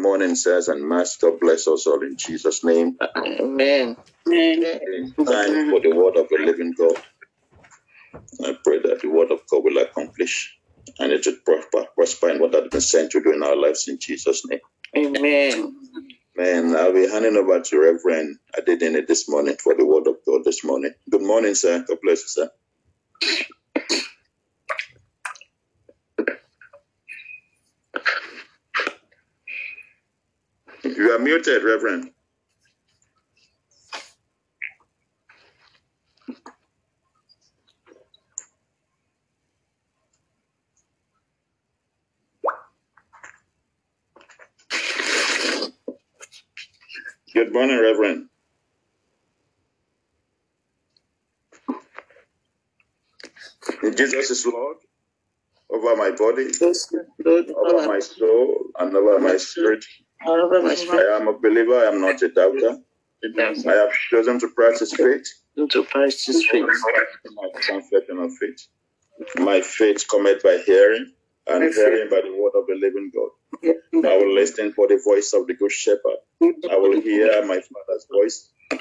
morning, sirs and Master. Bless us all in Jesus' name. Amen. It's time for the word of the living God. I pray that the word of God will accomplish and it should prosper, prosper in what has been sent to do in our lives in Jesus' name. Amen. Amen. I'll be handing over to Reverend Adedene this morning for the word of God this morning. Good morning, sir. God bless you, sir. You are muted, Reverend. Good morning, Reverend. Jesus is Lord over my body, Yes, Lord, over my soul, and over my spirit. I am a believer, I am not a doubter. I have chosen to practice faith. Christ is faith. My confession of faith. My faith cometh by hearing, and hearing by the word of the living God. I will listen for the voice of the good shepherd. I will hear my father's voice, the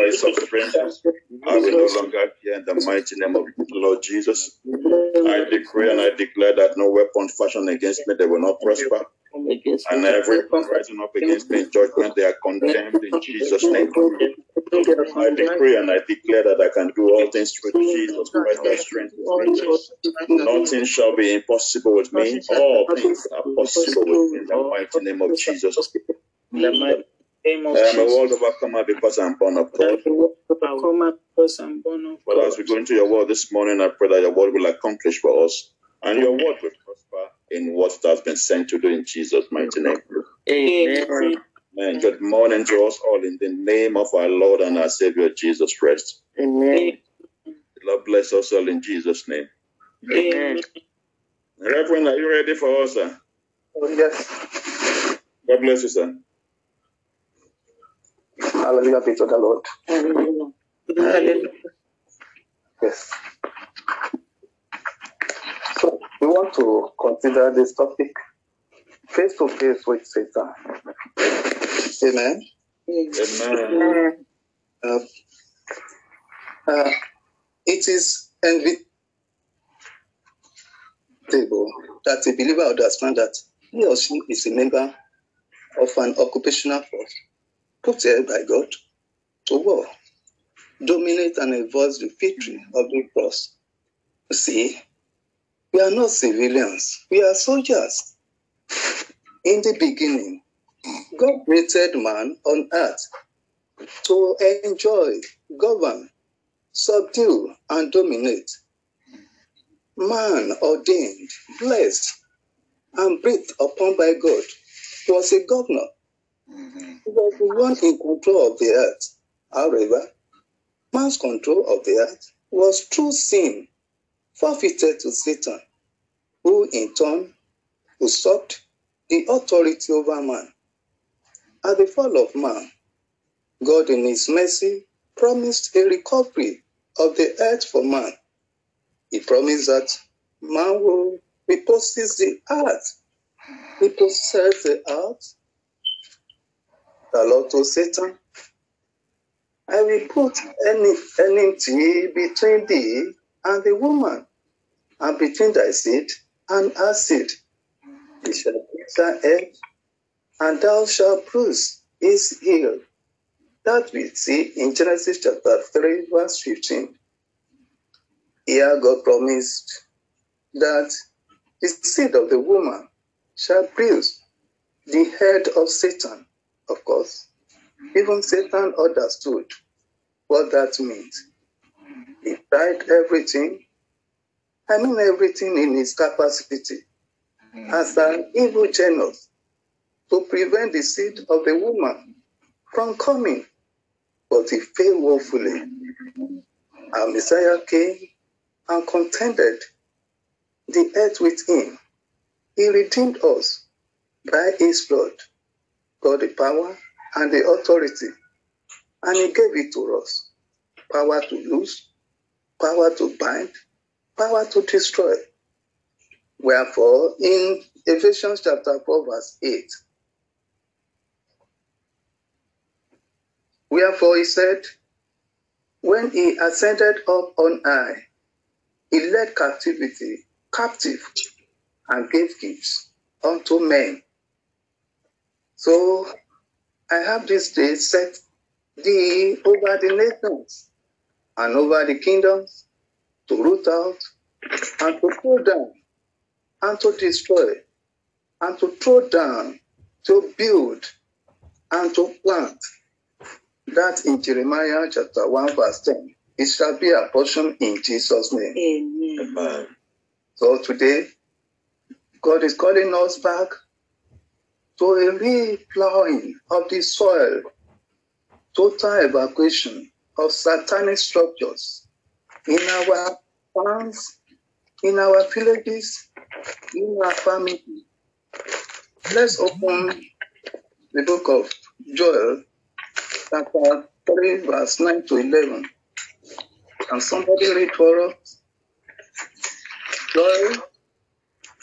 voice of strangers. I will no longer hear in the mighty name of the Lord Jesus. I decree and I declare that no weapon fashioned against me they will not prosper, and every weapon rising up against me in judgment they are condemned in Jesus' name. I decree and I declare that I can do all things through Jesus Christ that strengthens me. Nothing shall be impossible with me. All things are possible with me in the mighty name of Jesus. In the mighty name of I am a Jesus. world overcomer because I'm born of God. Overcome because I'm born of But as we go into your word this morning, I pray that your word will accomplish for us and your word will prosper in what it has been sent to do in Jesus' mighty name. Amen. Amen. Good morning to us all in the name of our Lord and our Savior Jesus Christ. Amen. The Lord bless us all in Jesus' name. Amen. Reverend, are you ready for us, sir? Oh, yes. God bless you, sir. Hallelujah be to the Lord. Hallelujah. Yes. So we want to consider this topic face to face with Satan. Amen. Amen. Uh, uh, it is inevitable that a believer understand that he or she is a member of an occupational force put there by God to war, dominate and enforce the victory of the cross. You see, we are not civilians, we are soldiers. In the beginning, God created man on earth to enjoy, govern, subdue, and dominate. Man ordained, blessed, and breathed upon by God was a governor. He was the one in control of the earth. However, man's control of the earth was through sin forfeited to Satan, who in turn usurped the authority over man. At the fall of man, God in his mercy promised a recovery of the earth for man. He promised that man will repossess the earth. Repossess the earth. The Lord told Satan, I will put any enmity between thee and the woman, and between thy seed and her seed. He shall bruise thy head, and thou shalt bruise his heel. That we see in Genesis chapter 3, verse 15. Here God promised that the seed of the woman shall bruise the head of Satan. Of course, even Satan understood what that means. He tried everything, I mean everything in his capacity, mm. as an evil genius to prevent the seed of the woman from coming, but he failed woefully. Our Messiah came and contended the earth with him. He redeemed us by his blood, got the power and the authority, and he gave it to us. Power to loose, power to bind, power to destroy. Wherefore, in Ephesians chapter 4, verse 8, wherefore he said, When he ascended up on high, he led captivity captive and gave gifts unto men. So I have this day set thee over the nations and over the kingdoms to root out and to pull down and to destroy and to throw down, to build and to plant. That in Jeremiah chapter 1, verse 10. It shall be a portion in Jesus' name. Amen. Amen. So today, God is calling us back to a replowing of the soil, total evacuation of satanic structures in our farms, in our villages, in our family. Let's open the book of Joel, chapter 3, verse 9 to 11. Can somebody read for us? Joel,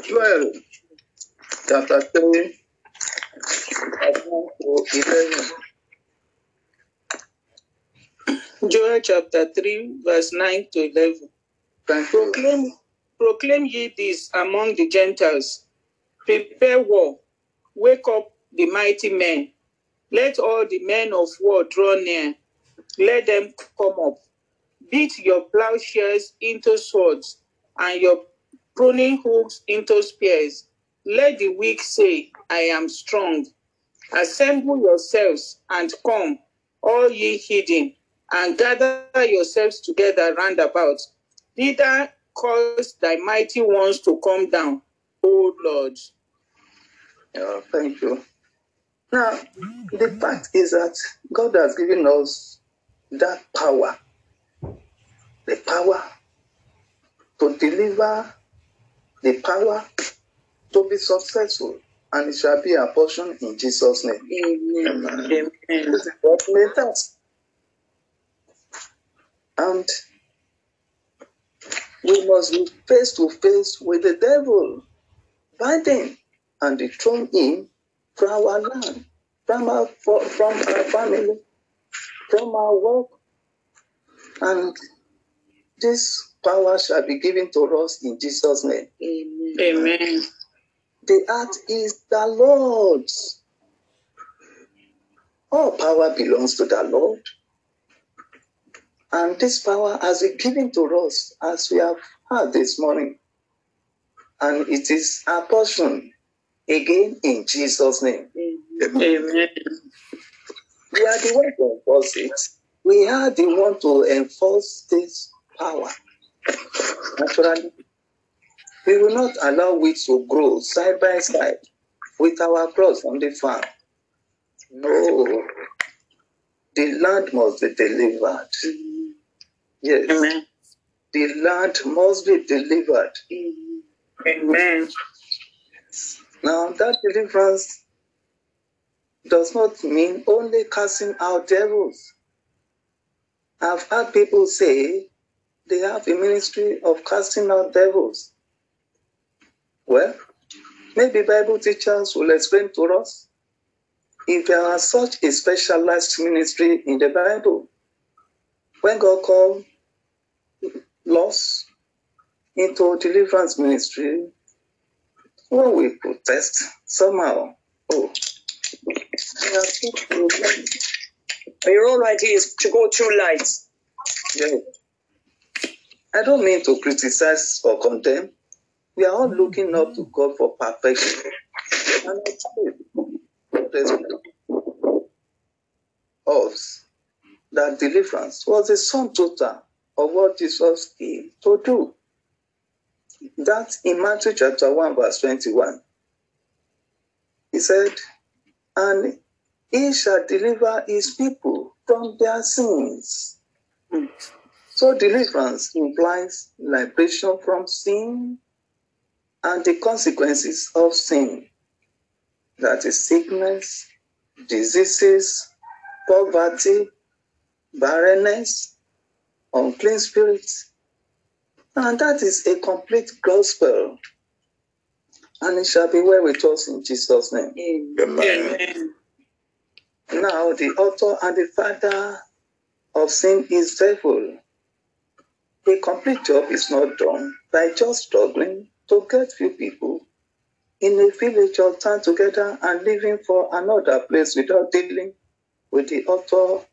Joel, chapter 3, verse 9 to 11. Joel chapter 3, verse 9 to 11. Thank you. Proclaim, proclaim ye this among the Gentiles. Prepare war. Wake up the mighty men. Let all the men of war draw near. Let them come up. Beat your plowshares into swords and your pruning hooks into spears. Let the weak say, I am strong. Assemble yourselves and come, all ye hidden, and gather yourselves together round about. Thither cause thy mighty ones to come down, O Lord. Yeah, thank you. Now, the fact is that God has given us that power, the power to deliver, the power to be successful, and it shall be a portion in Jesus' name. Amen. Amen. Amen. This is what made us. And we must be face to face with the devil, bind him and dethrone him from our land, from our from our family, from our work, and this power shall be given to us in Jesus' name. Amen. Amen. The earth is the Lord's. All power belongs to the Lord. And this power has been given to us as we have heard this morning. And it is our portion again in Jesus' name. Amen. Amen. We are the one to enforce it. We are the one to enforce this power. Naturally, we will not allow weeds to grow side by side with our crops on the farm. No. The land must be delivered. Yes. Amen. The land must be delivered. Amen. Now, that deliverance does not mean only casting out devils. I've heard people say they have a ministry of casting out devils. Well, maybe Bible teachers will explain to us if there are such a specialized ministry in the Bible. When God called lost into deliverance ministry, when we protest somehow, oh. Your own idea is to go through light. Yeah. I don't mean to criticize or condemn. We are all looking up to God for perfection. Us that deliverance was a sum total of what Jesus came to do. That in Matthew chapter 1, verse 21, he said, And he shall deliver his people from their sins. Hmm. So deliverance implies liberation from sin and the consequences of sin. That is sickness, diseases, poverty, barrenness, unclean spirits. And that is a complete gospel. And it shall be well with us in Jesus' name. Amen. Amen. Now the author and the father of sin is devil. A complete job is not done by just struggling to get few people in a village or town together and living for another place without dealing with the author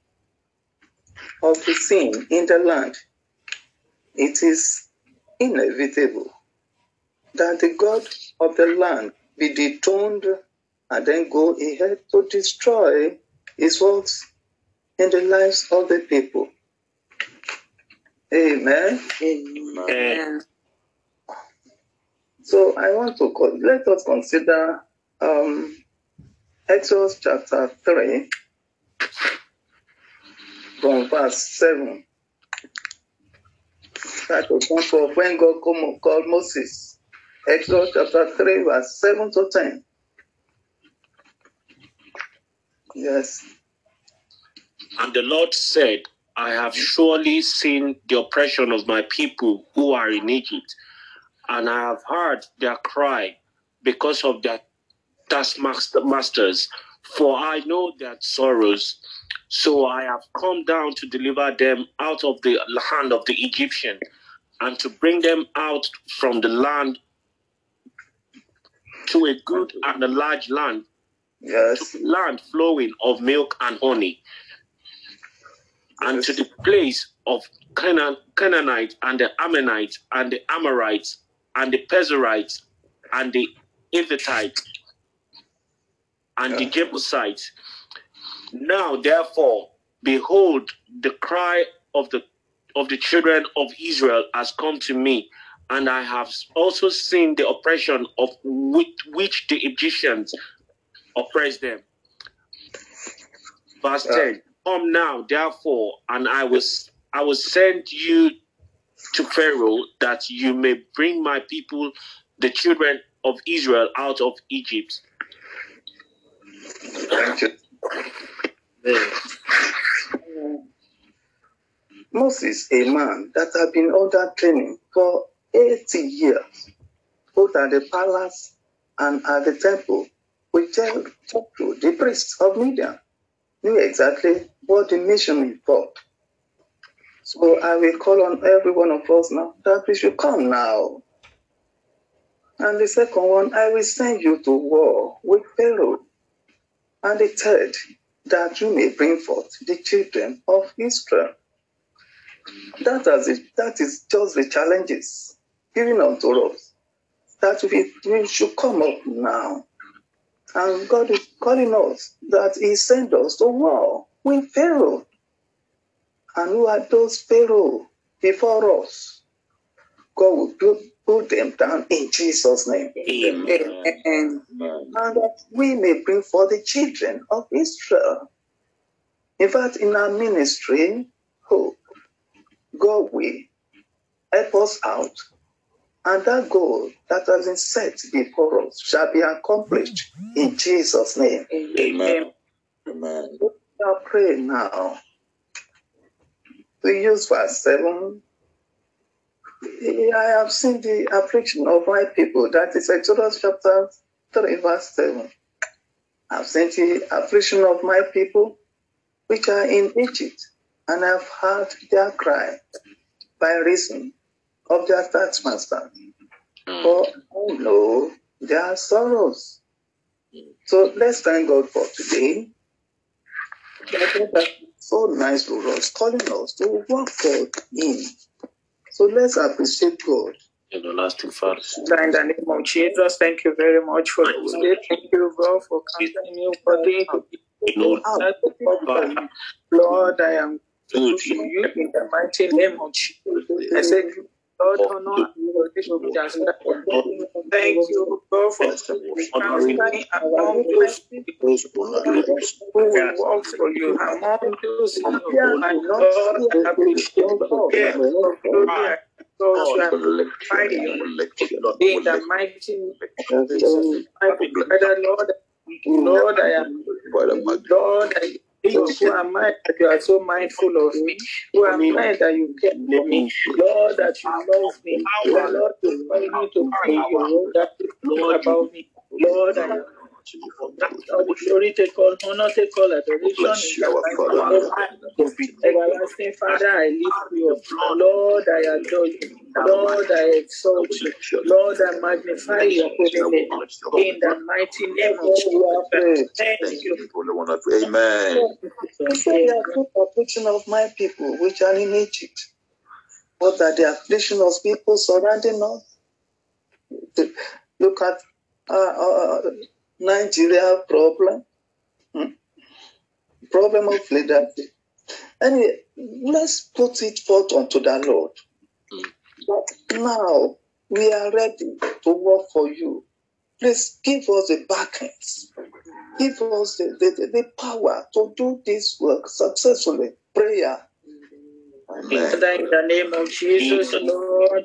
of the sin in the land. It is inevitable that the God of the land be dethroned and then go ahead to destroy his works in the lives of the people. Amen. Amen. So I want to co- let us consider um, Exodus chapter 3 from verse 7. That was one for when God called Moses. Exodus chapter 3, verse 7 to 10. Yes. And the Lord said, I have surely seen the oppression of my people who are in Egypt, and I have heard their cry because of their taskmasters, for I know their sorrows. So I have come down to deliver them out of the hand of the Egyptian, and to bring them out from the land to a good and a large land, Yes. land flowing of milk and honey, and to the place of Canaan, Canaanite and the Ammonites and the Amorites and the Perizzites and the Hittites and the Yeah. Jebusites. Now therefore, behold, the cry of the of the children of Israel has come to me, and I have also seen the oppression of which, which the Egyptians oppress them. Verse. 10 Come now, therefore, and I will I will send you to Pharaoh that you may bring my people, the children of Israel, out of Egypt. Thank you. Moses, a man that had been under training for 80 years, both at the palace and at the temple, with Jethro, the priest of Midian, knew exactly what the mission involved. So I will call on every one of us now that we should come now. And the second one, I will send you to war with Pharaoh. And the third, that you may bring forth the children of Israel. That is, that is just the challenges given unto us. That we, we should come up now. And God is calling us that He sent us to war with Pharaoh. And who are those Pharaoh before us? God will put, put them down in Jesus' name. Amen. Amen. and that we may bring for the children of Israel. In fact, in our ministry, hope, God will help us out, and that goal that has been set before us shall be accomplished in Jesus' name. Amen. Amen. Now pray now. We use verse 7. I have seen the affliction of my people. That is Exodus chapter 3, verse 7. I've seen the affliction of my people which are in Egypt, and I've heard their cry by reason of their taskmaster. For I know their sorrows. So let's thank God for today. God so nice to us, calling us to work God in. So let's appreciate God. Everlasting Father. In the name of Jesus, thank you very much for today. Thank you, God, for counting me worthy to be Lord, that Lord, I am grateful for you in the mighty name of Jesus. I said, Lord, honor and adoration be. Thank you, God, for counting me among those people who will work for you, among those in your my Lord, I appreciate you. I exalt you, I magnify you. In the mighty name of Jesus, Lord, Lord, I am Lord, I who am I that you are so mindful of me? Who am I that you care for me? Lord, that you love me. Lord, you call me to be your own, that about me. Lord, I am All the glory, take all honor, take all adoration. You, the. Everlasting Father, I lift you up. Lord, I adore you. Lord, I exalt you. Lord, I magnify your holy name. In the mighty name of Jesus. Thank you. Amen. He said, There are affliction of my people which are in Egypt. What are the affliction of people surrounding us? Look at uh, uh, Nigeria problem, Hmm? problem of leadership. Anyway, let's put it forth unto the Lord. But now we are ready to work for you. Please give us the backings. Give us the, the, the, the power to do this work successfully. Prayer. Amen. In the name of Jesus, Lord,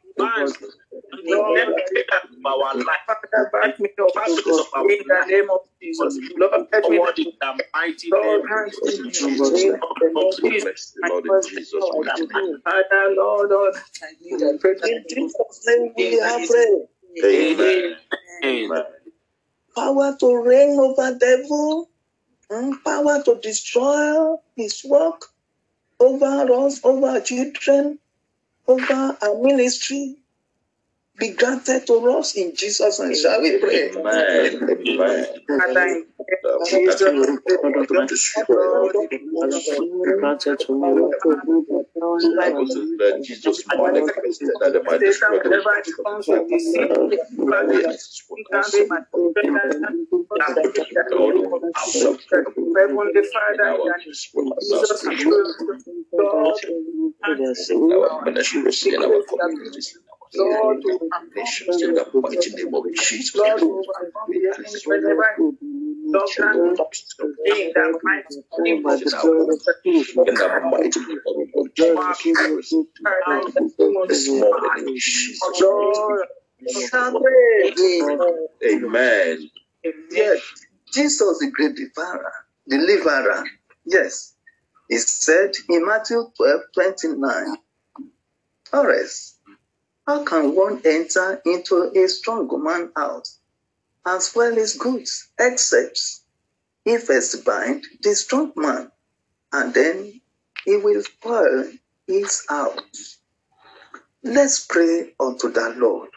Back me up in the name of Jesus. Lord, let me Forward in the mighty Lord, name grant of me Jesus. in the name of Jesus. Bless the Lord in Jesus' mighty name. Father, Lord, all that I need, I pray In that you Jesus' name we have prayed. Amen. Amen. Power to reign over devil, power to destroy his work over us, over our children, over our ministry, be granted to us in Jesus' name. Shall we pray? Amen. Amen. Father, in That we Jesus' manifested Lord, nations, Amen. Yes, Jesus, the great deliverer, deliverer. Yes, he said in Matthew 12 29, or else, how can one enter into a strong man's house as well as goods, except he first bind the strong man, and then he will spoil his house? Let's pray unto the Lord.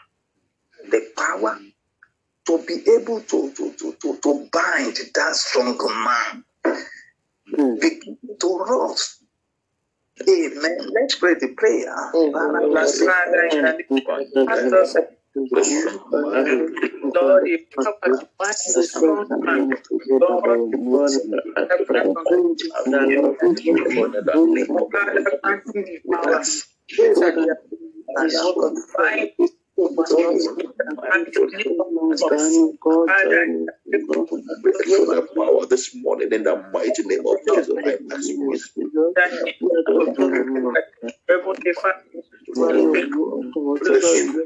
The power to be able to, to, to, to, to bind that strong man, hmm. begin to rust. Amen. Let's pray the prayer. Hmm. Father, Lord, if you help us to find the strong man, Lord, Father, grant me the power. Grace and the power this morning in the mighty name of Jesus. I ask you bless you.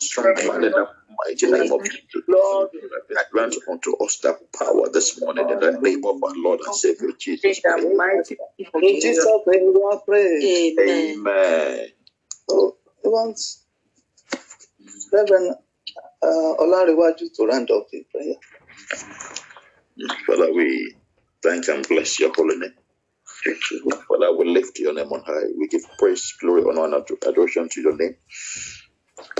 Strong man in the mighty name of Jesus. Lord, Grant unto us that power this morning in the name of our Lord and Savior Jesus. In the mighty name of In Jesus' name we are praying. Amen. So we want Reverend uh, Olanrewaju to round up the prayer. Father, we thank and bless your holy name. Father, we lift your name on high. We give praise, glory, honor, and adoration to your name.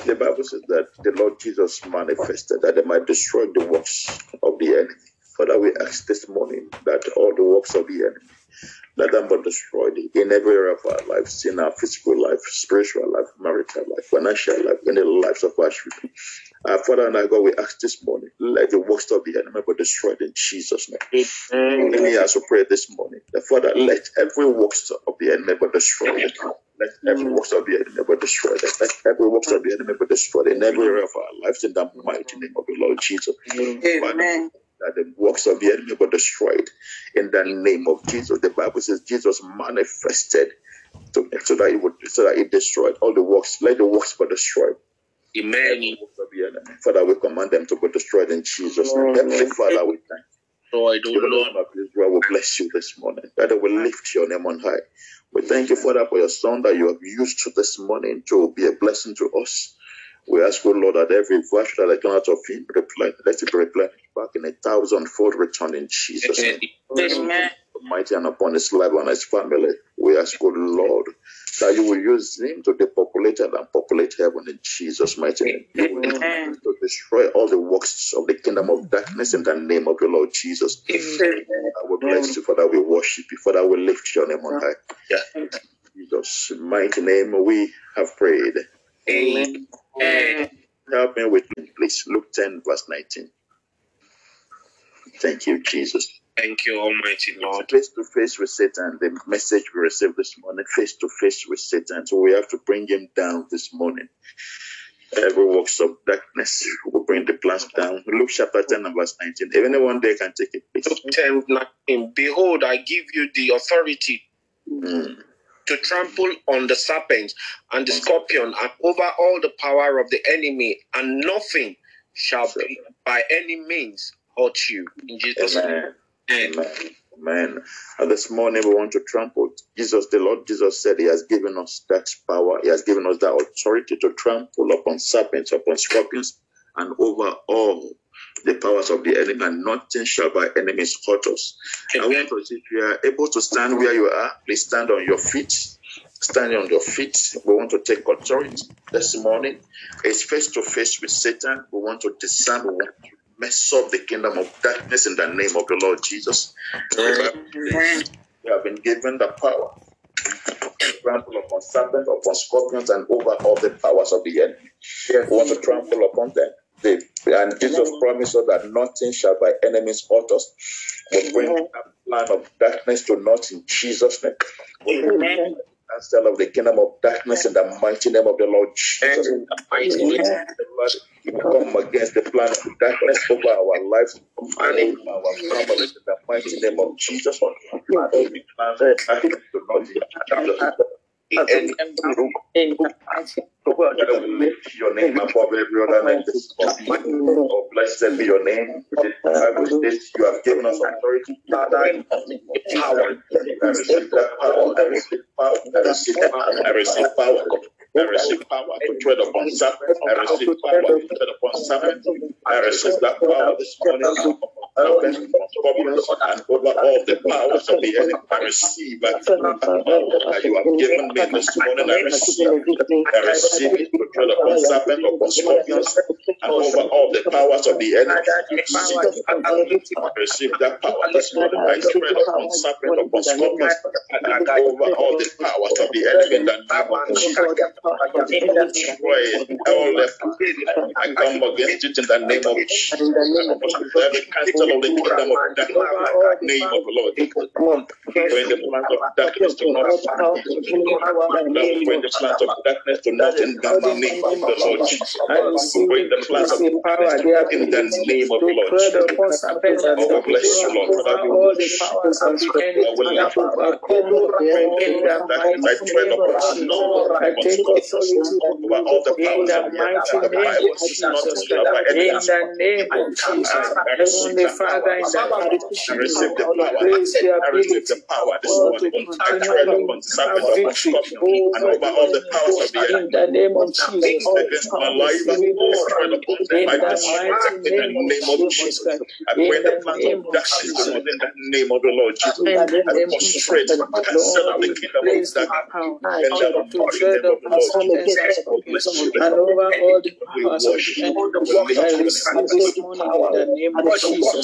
The Bible says that the Lord Jesus manifested that they might destroy the works of the enemy. Father, we ask this morning that all the works of the enemy, let them be destroyed in every area of our lives, in our physical life, spiritual life, marital life, financial life, in the lives of our children. Our Father and our God, we ask this morning, let the works of the enemy be destroyed in Jesus' name. Let me also pray this morning. The Father, let every works of the enemy be destroyed. Let every works of the enemy be destroyed. Let every works of the enemy be destroyed in every area of our lives in the mighty name of the Lord Jesus. Amen. That the works of the enemy be destroyed in the name of Jesus. The Bible says Jesus manifested to, so that he would so that he destroyed all the works. Let the works be destroyed. Amen. Every works of the enemy. Father, we command them to be destroyed in Jesus' name. Heavenly Father, we thank you. Lord, oh The Lord, Lord of Israel will bless you this morning. Father, we lift your name on high. We thank you, Father, for your son that you have used to this morning to be a blessing to us. We ask, O Lord, that every virtue that I gone out of him, replen- let it be replenished back in a thousandfold return in Jesus' name. Amen. Mighty and upon his life and his family. We ask, O Lord, that you will use him to depopulate and populate heaven in Jesus' mighty name. You will him to destroy all the works of the kingdom of darkness in the name of the Lord Jesus. Amen. I will bless you, Father. We worship you, Father. We lift your name on high. Yeah. Jesus' mighty name, we have prayed. Amen. Amen. Help me with me, please. Luke 10, verse 19. Thank you, Jesus. Thank you, Almighty Lord. Face to face with Satan, the message we received this morning, face to face with Satan. So we have to bring him down this morning. Every works of darkness, we bring the plans down. Luke chapter 10 and verse 19. If anyone there can take it, please. Luke 10, 19. Behold, I give you the authority Mm. to trample on the serpent and the scorpion and over all the power of the enemy, and nothing shall be by any means hurt you. In Jesus' name. Amen. Amen. Amen. Amen. And this morning we want to trample. Jesus, the Lord Jesus said He has given us that power. He has given us that authority to trample upon serpents, upon scorpions, and over all the powers of the enemy, and nothing shall by enemies hurt us. I Amen. want to, if you are able to stand where you are, please stand on your feet. Stand on your feet. We want to take authority this morning. It's face to face with Satan. We want to disarm. We want to mess up the kingdom of darkness in the name of the Lord Jesus. We have been given the power to trample upon serpents, upon scorpions, and over all the powers of the enemy. We want to trample upon them. They, and Jesus promised us that nothing shall by enemies hurt us. We bring that plan of darkness to naught in Jesus' name. Amen. The of the kingdom of darkness in the mighty name of the Lord Jesus. Amen. We come against the plan of darkness over our lives and over our families in the mighty name of Jesus. Every plan of darkness to naught in Jesus' name. Father, we lift your name above every other name this morning. Oh, blessed be your name. The Bible states you have given us authority. Father, power. I receive that power. I receive power. I receive power. I receive power. I receive power to tread upon serpents. I receive power to tread upon serpents. I receive that power this morning serpents, upon and over all the powers of the enemy. I receive that that you have given me this morning. I receive I receive it to tread upon serpents, upon scorpions, and over all the powers of the enemy. I receive, that power this morning. I tread upon serpents, upon scorpions, and over all the powers of the enemy name of Jesus. Destroy all the I come against it in the name of Jesus. Of the kingdom of darkness, uh, in the name of the Lord. Bring the plans of darkness to not Bring the plans of darkness to not in the name of the Lord Jesus. Break the plans of the power, the in the name of the Lord Jesus. upon serpents and Oh, bless you, Lord. Father, we all the powers of the enemy I will and lift you up. overcome in the That I mighty tread name upon no I take authority over all the powers of the mighty name of not Jesus to love our Christ. In the name of Jesus. I receive Heavenly that Father, in the power. name of I receive the power. grace the I receive the power this morning. I tread continually upon have serpents and and over the all the powers of the enemy. In the name of Jesus, oh, Against my life, I receive this tread morning. upon them. In I the destroy them in the name of Jesus. I bring the the plans of darkness to Jesus. naught in the name of the Lord Jesus. The I frustrate, cancel out the kingdom of the darkness in the to mighty tread name of the Lord and Jesus. We scorpions bless you this and over all the We powers of the enemy. you. We lift I receive this morning in the name of Jesus.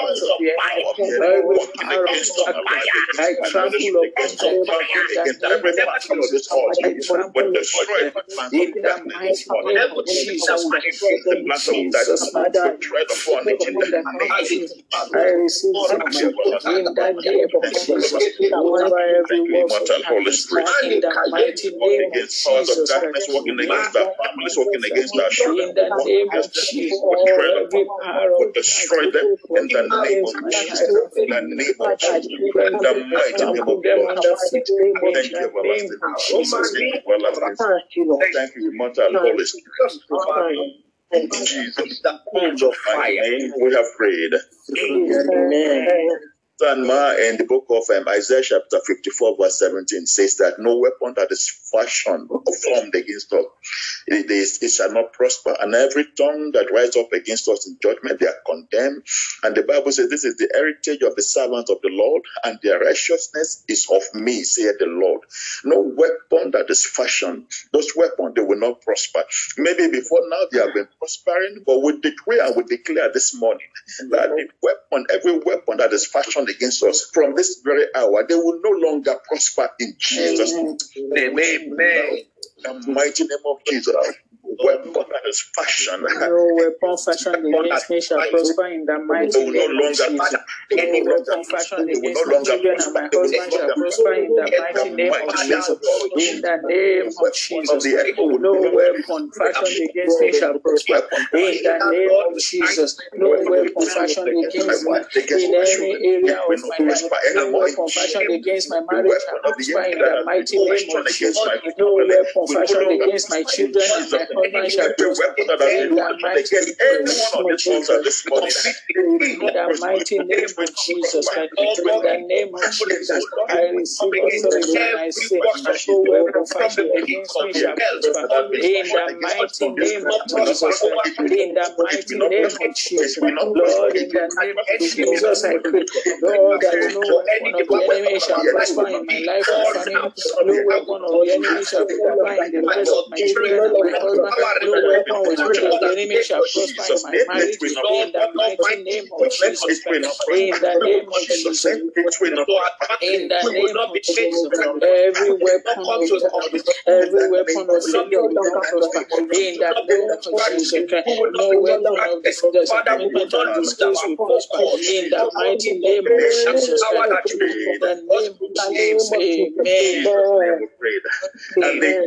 powers of the enemy. Every power of darkness, I trample upon them the against name every of battle of this Jesus. altar. I trample We upon destroy them the plans of in the darkness this mighty morning. name of Jesus Christ. The In plans of Jesus' darkness mighty we tread upon it in in the the name name of of Jesus, Jesus. I receive Thank you, victory in everlasting the Father. name of Thank you, Jesus everlasting Father. over every Thank you, works of immortal Holy. Spirit. In the mighty name of Against Jesus darkness Christ. working against our families, working against our children, In the working name of against them. Jesus, We tread every upon them. power We of destroy them in the working name of against my life Jesus. In the name of Jesus. In the mighty name of the them Lord under Jesus. feet Thank you, everlasting Father. Jesus Thank you, everlasting Father. Thank you, immortal Holy Spirit. In Jesus' mighty name, we have prayed. Amen. Sanma in the book of um, Isaiah chapter 54 verse 17 says that no weapon that is fashioned or formed against us, it, is, it shall not prosper. And every tongue that rises up against us in judgment, they are condemned. And the Bible says this is the heritage of the servants of the Lord and their righteousness is of me, saith the Lord. No weapon that is fashioned, those weapons, they will not prosper. Maybe before now they have been prospering, but we decree and we declare this morning that the weapon, every weapon that is fashioned against us from this very hour, they will no longer prosper in Jesus' name. Amen. The mighty name of Jesus. Weapon that is fashioned. No weapon fashioned against me shall prosper in the mighty name of Jesus. they No will no weapon fashioned against no my children and my prosper. They will no husband shall prosper in the mighty name of Jesus. In the name of Jesus. the enemy will No weapon fashioned against me shall prosper. In the name of Jesus. No weapon fashioned against me in any area of my life. No weapon fashioned against my marriage shall prosper in the mighty name of Jesus. No weapon fashioned against my children and my husband shall Every prosper. weapon In the mighty against any one of these this morning, in the mighty name of Jesus in the name of Jesus, I receive authority and I say, no weapon fashioned against me shall prosper. In the mighty name of Jesus in the mighty name of Jesus, Lord, in the name of Jesus, I pray, Lord, that no weapon of the enemy shall prosper in my life and family. No weapon of the enemy shall prosper in the lives of my children and my husband. No weapon with which the enemy shall prosper in my marriage. In the mighty name of Jesus Christ. In the name of Jesus. In the name of Jesus. Every weapon of every weapon of failure will not prosper. In the name of Jesus Christ. No weapon of disappointment and disgrace will prosper. In the mighty name of Jesus Christ. In the name of Jesus. Amen. we prayed.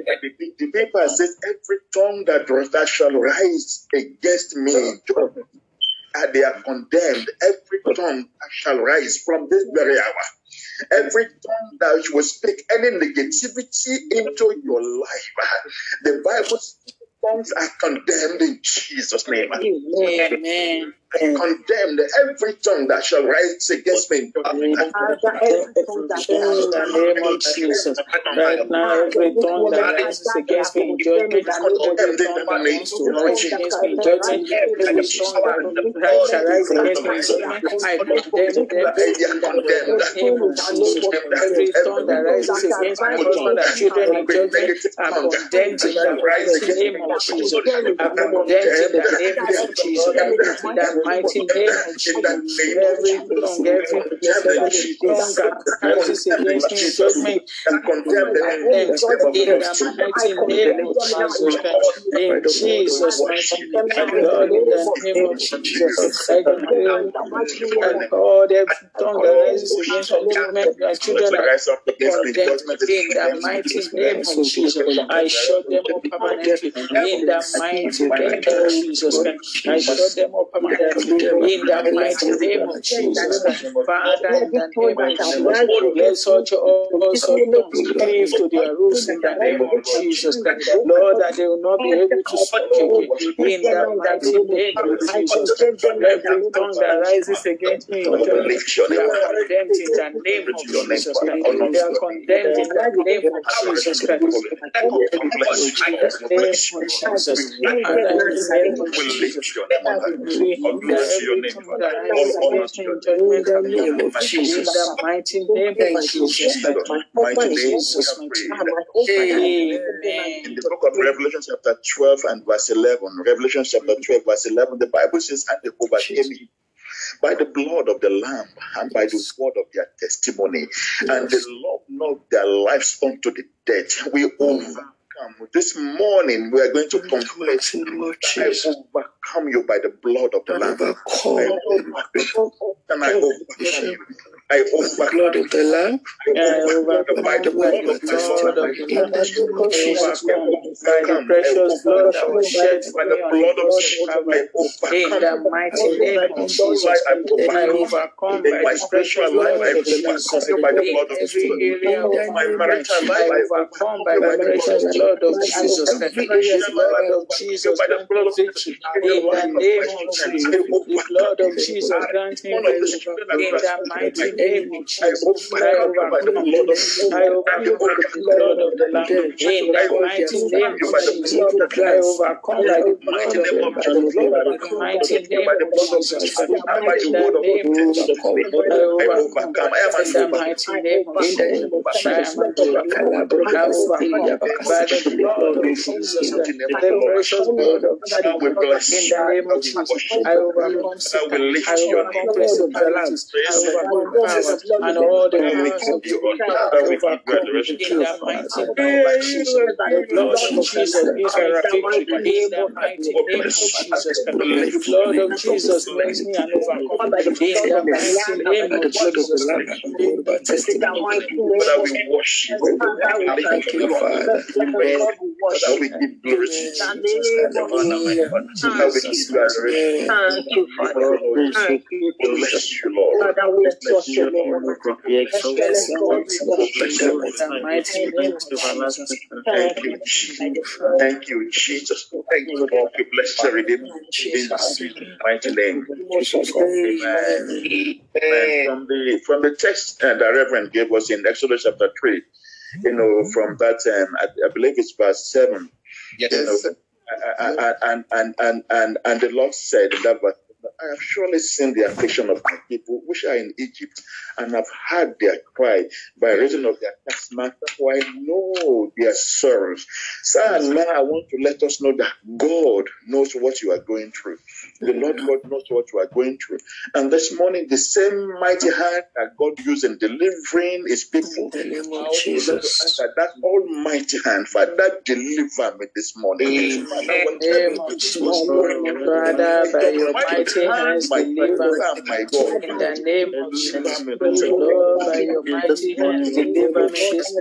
The, the, paper says, Every tongue that, that shall rise against me and they are condemned. Every tongue shall rise from this very hour. Every tongue that will speak any negativity into your life. The Bible tongues are condemned in Jesus' name. Amen. I condemn every tongue that shall rise against me. in judgment. In the name of Jesus, right now, every tongue that rises against me in judgment, every tongue that wants to rise against me in judgment, every tongue that shall rise against me in judgment, I condemn them the name of Jesus. Every tongue that rises against my husband and children in judgment, I condemn in the mighty name of Jesus. I condemn in the name of Jesus. In the mighty name of Jesus. Every tongue, every every tongue that rises against me in judgment, and condemn them in the mighty name of Jesus. In Jesus' mighty name, in the name of Jesus, I decree and all every tongue that rises against my children, my children are rise up against me in condemned judgment. in the mighty name of Jesus. I shut them up permanently in the mighty name of Jesus. I shut them up permanently in the mighty name of Jesus Father, in the name of Jesus, let such also tongues to their roofs in the name of Jesus Lord, that they will not be able to speak again in the mighty name of Jesus. Every tongue that rises against me they are condemned in the name of Jesus. They are condemned in the name of Jesus Christ. In the name of Jesus. In the name of Jesus. Lift your name on high. We God bless your name. tongue that rises against me in the name of Jesus. the mighty name of Jesus Mighty name, we have mighty prayed. name. In the book of Revelation, chapter 12 and verse 11, Revelation chapter 12, verse 11, the Bible says, And they overcame him by the blood of the Lamb and by the word of their testimony, and they loved not their lives unto the death. We mm. overcome. This morning, we are going to confess I overcome you by the blood of the Lamb. I overcome and I overcome you. I overcome blood of the Lamb, I overcome by the by blood of the blood of the Lamb. Overcome by the precious blood that was shed by the blood of cross of Jesus. I In the overcome. mighty name of Jesus, I I overcome. overcome In by my the spiritual life, I of Jesus. overcome you by the blood of Jesus. My my marital life, life, I I overcome overcome by the by precious of blood of Jesus. Jesus. The financial life, blood of Jesus by the blood of. Jesus. In the In the name of Jesus, I the blood of. Jesus grant me One of the victory. children that In the mighty my name of I Jesus, I overcome you by the blood. I overcome the blood of the Lamb. In the mighty name you of by the Jesus, blood I overcome by the blood of the name of Lamb. Jesus. In the mighty name by the of blood of Jesus, Jesus. Christ. And by the in the name of Jesus, testimony. I I overcome. overcome. I am In an the mighty name of Jesus, I Jesus. am an overcomer. I overcome by the blood of Jesus, the precious blood of Jesus. In the name of Jesus, I you. overcome Now lift I your overcome name. principalities. I overcome and all the Now we powers give of the you wicked. honor. I Now we give you overcome in the mighty name of. Jesus. The blood of Jesus gives me victory. Bless In you. the mighty name of. Jesus. We The lift you. blood of Jesus makes me an overcomer. In the mighty name of blood of the Jesus. Lamb and the word of our testimony. Father, we worship you. Thank you. Father. We give glory to you. And the honor, my Father. Father, we give adoration. Thank you, We Father. Thank you, We bless you, Lord. Father, we We bless exalt your you, name, Lord. Almighty. Be exalted. God, we We worship bless you. you, In Lord. the mighty name of Jesus. Thank Thank you, you, Jesus. by the. Thank you, Jesus. Thank you, Lord. We bless the Redeemer. In Jesus' mighty name. Amen. Amen. From the from the text uh, that Reverend gave us in Exodus chapter three, you know, from that um, I, I believe it's verse seven. You know, and and and and and the Lord said in that verse, I have surely seen the affliction of my people which are in Egypt, and have heard their cry by reason of their taskmaster, for I know their sorrows. So now I want to let us know that God knows what you are going through. The Lord God knows what you are going through. And this morning, the same mighty hand that God used in delivering his people, In the name of want to let us Jesus. that, that almighty hand, Father, deliver me this morning. Father, name whatever of it is, Jesus. Lord, Father, by your mighty hands, my deliver my God, In the name of Jesus. me this Lord, by morning. your mighty hands, deliver me this.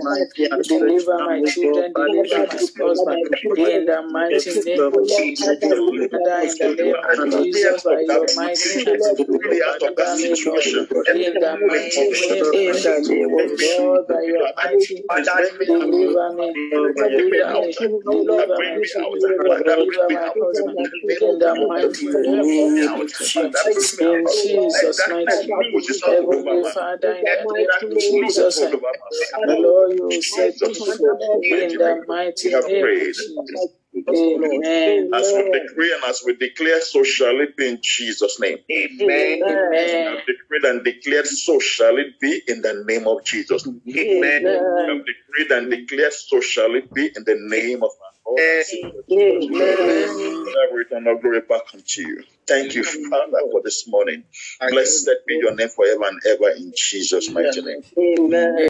Deliver my children, deliver my husband. In the mighty name of Jesus. Father, in the name of Jesus, by your mighty hands, Pull me out of that deliver me, Lord. situation. In the mighty name of In the Jesus. name of Jesus. Lord, by your mighty hands, deliver me, deliver me, deliver deliver my husband. In the mighty name of Jesus. Jesus. In Jesus' mighty name. Heavenly Father, in the name of Jesus, the Lord, you set free in the mighty We have name of. Jesus. Amen. As we decree and as we declare, so shall it be in Jesus' name. Amen. We Amen. have decreed and declared, so shall it be in the name of Jesus. We Amen. We have decreed and declared, so shall it be in the name of our Lord. and Savior Amen. Return our glory back unto you. Thank you, Father, for this morning. Blessed be your name forever and ever in Jesus' mighty name. Amen.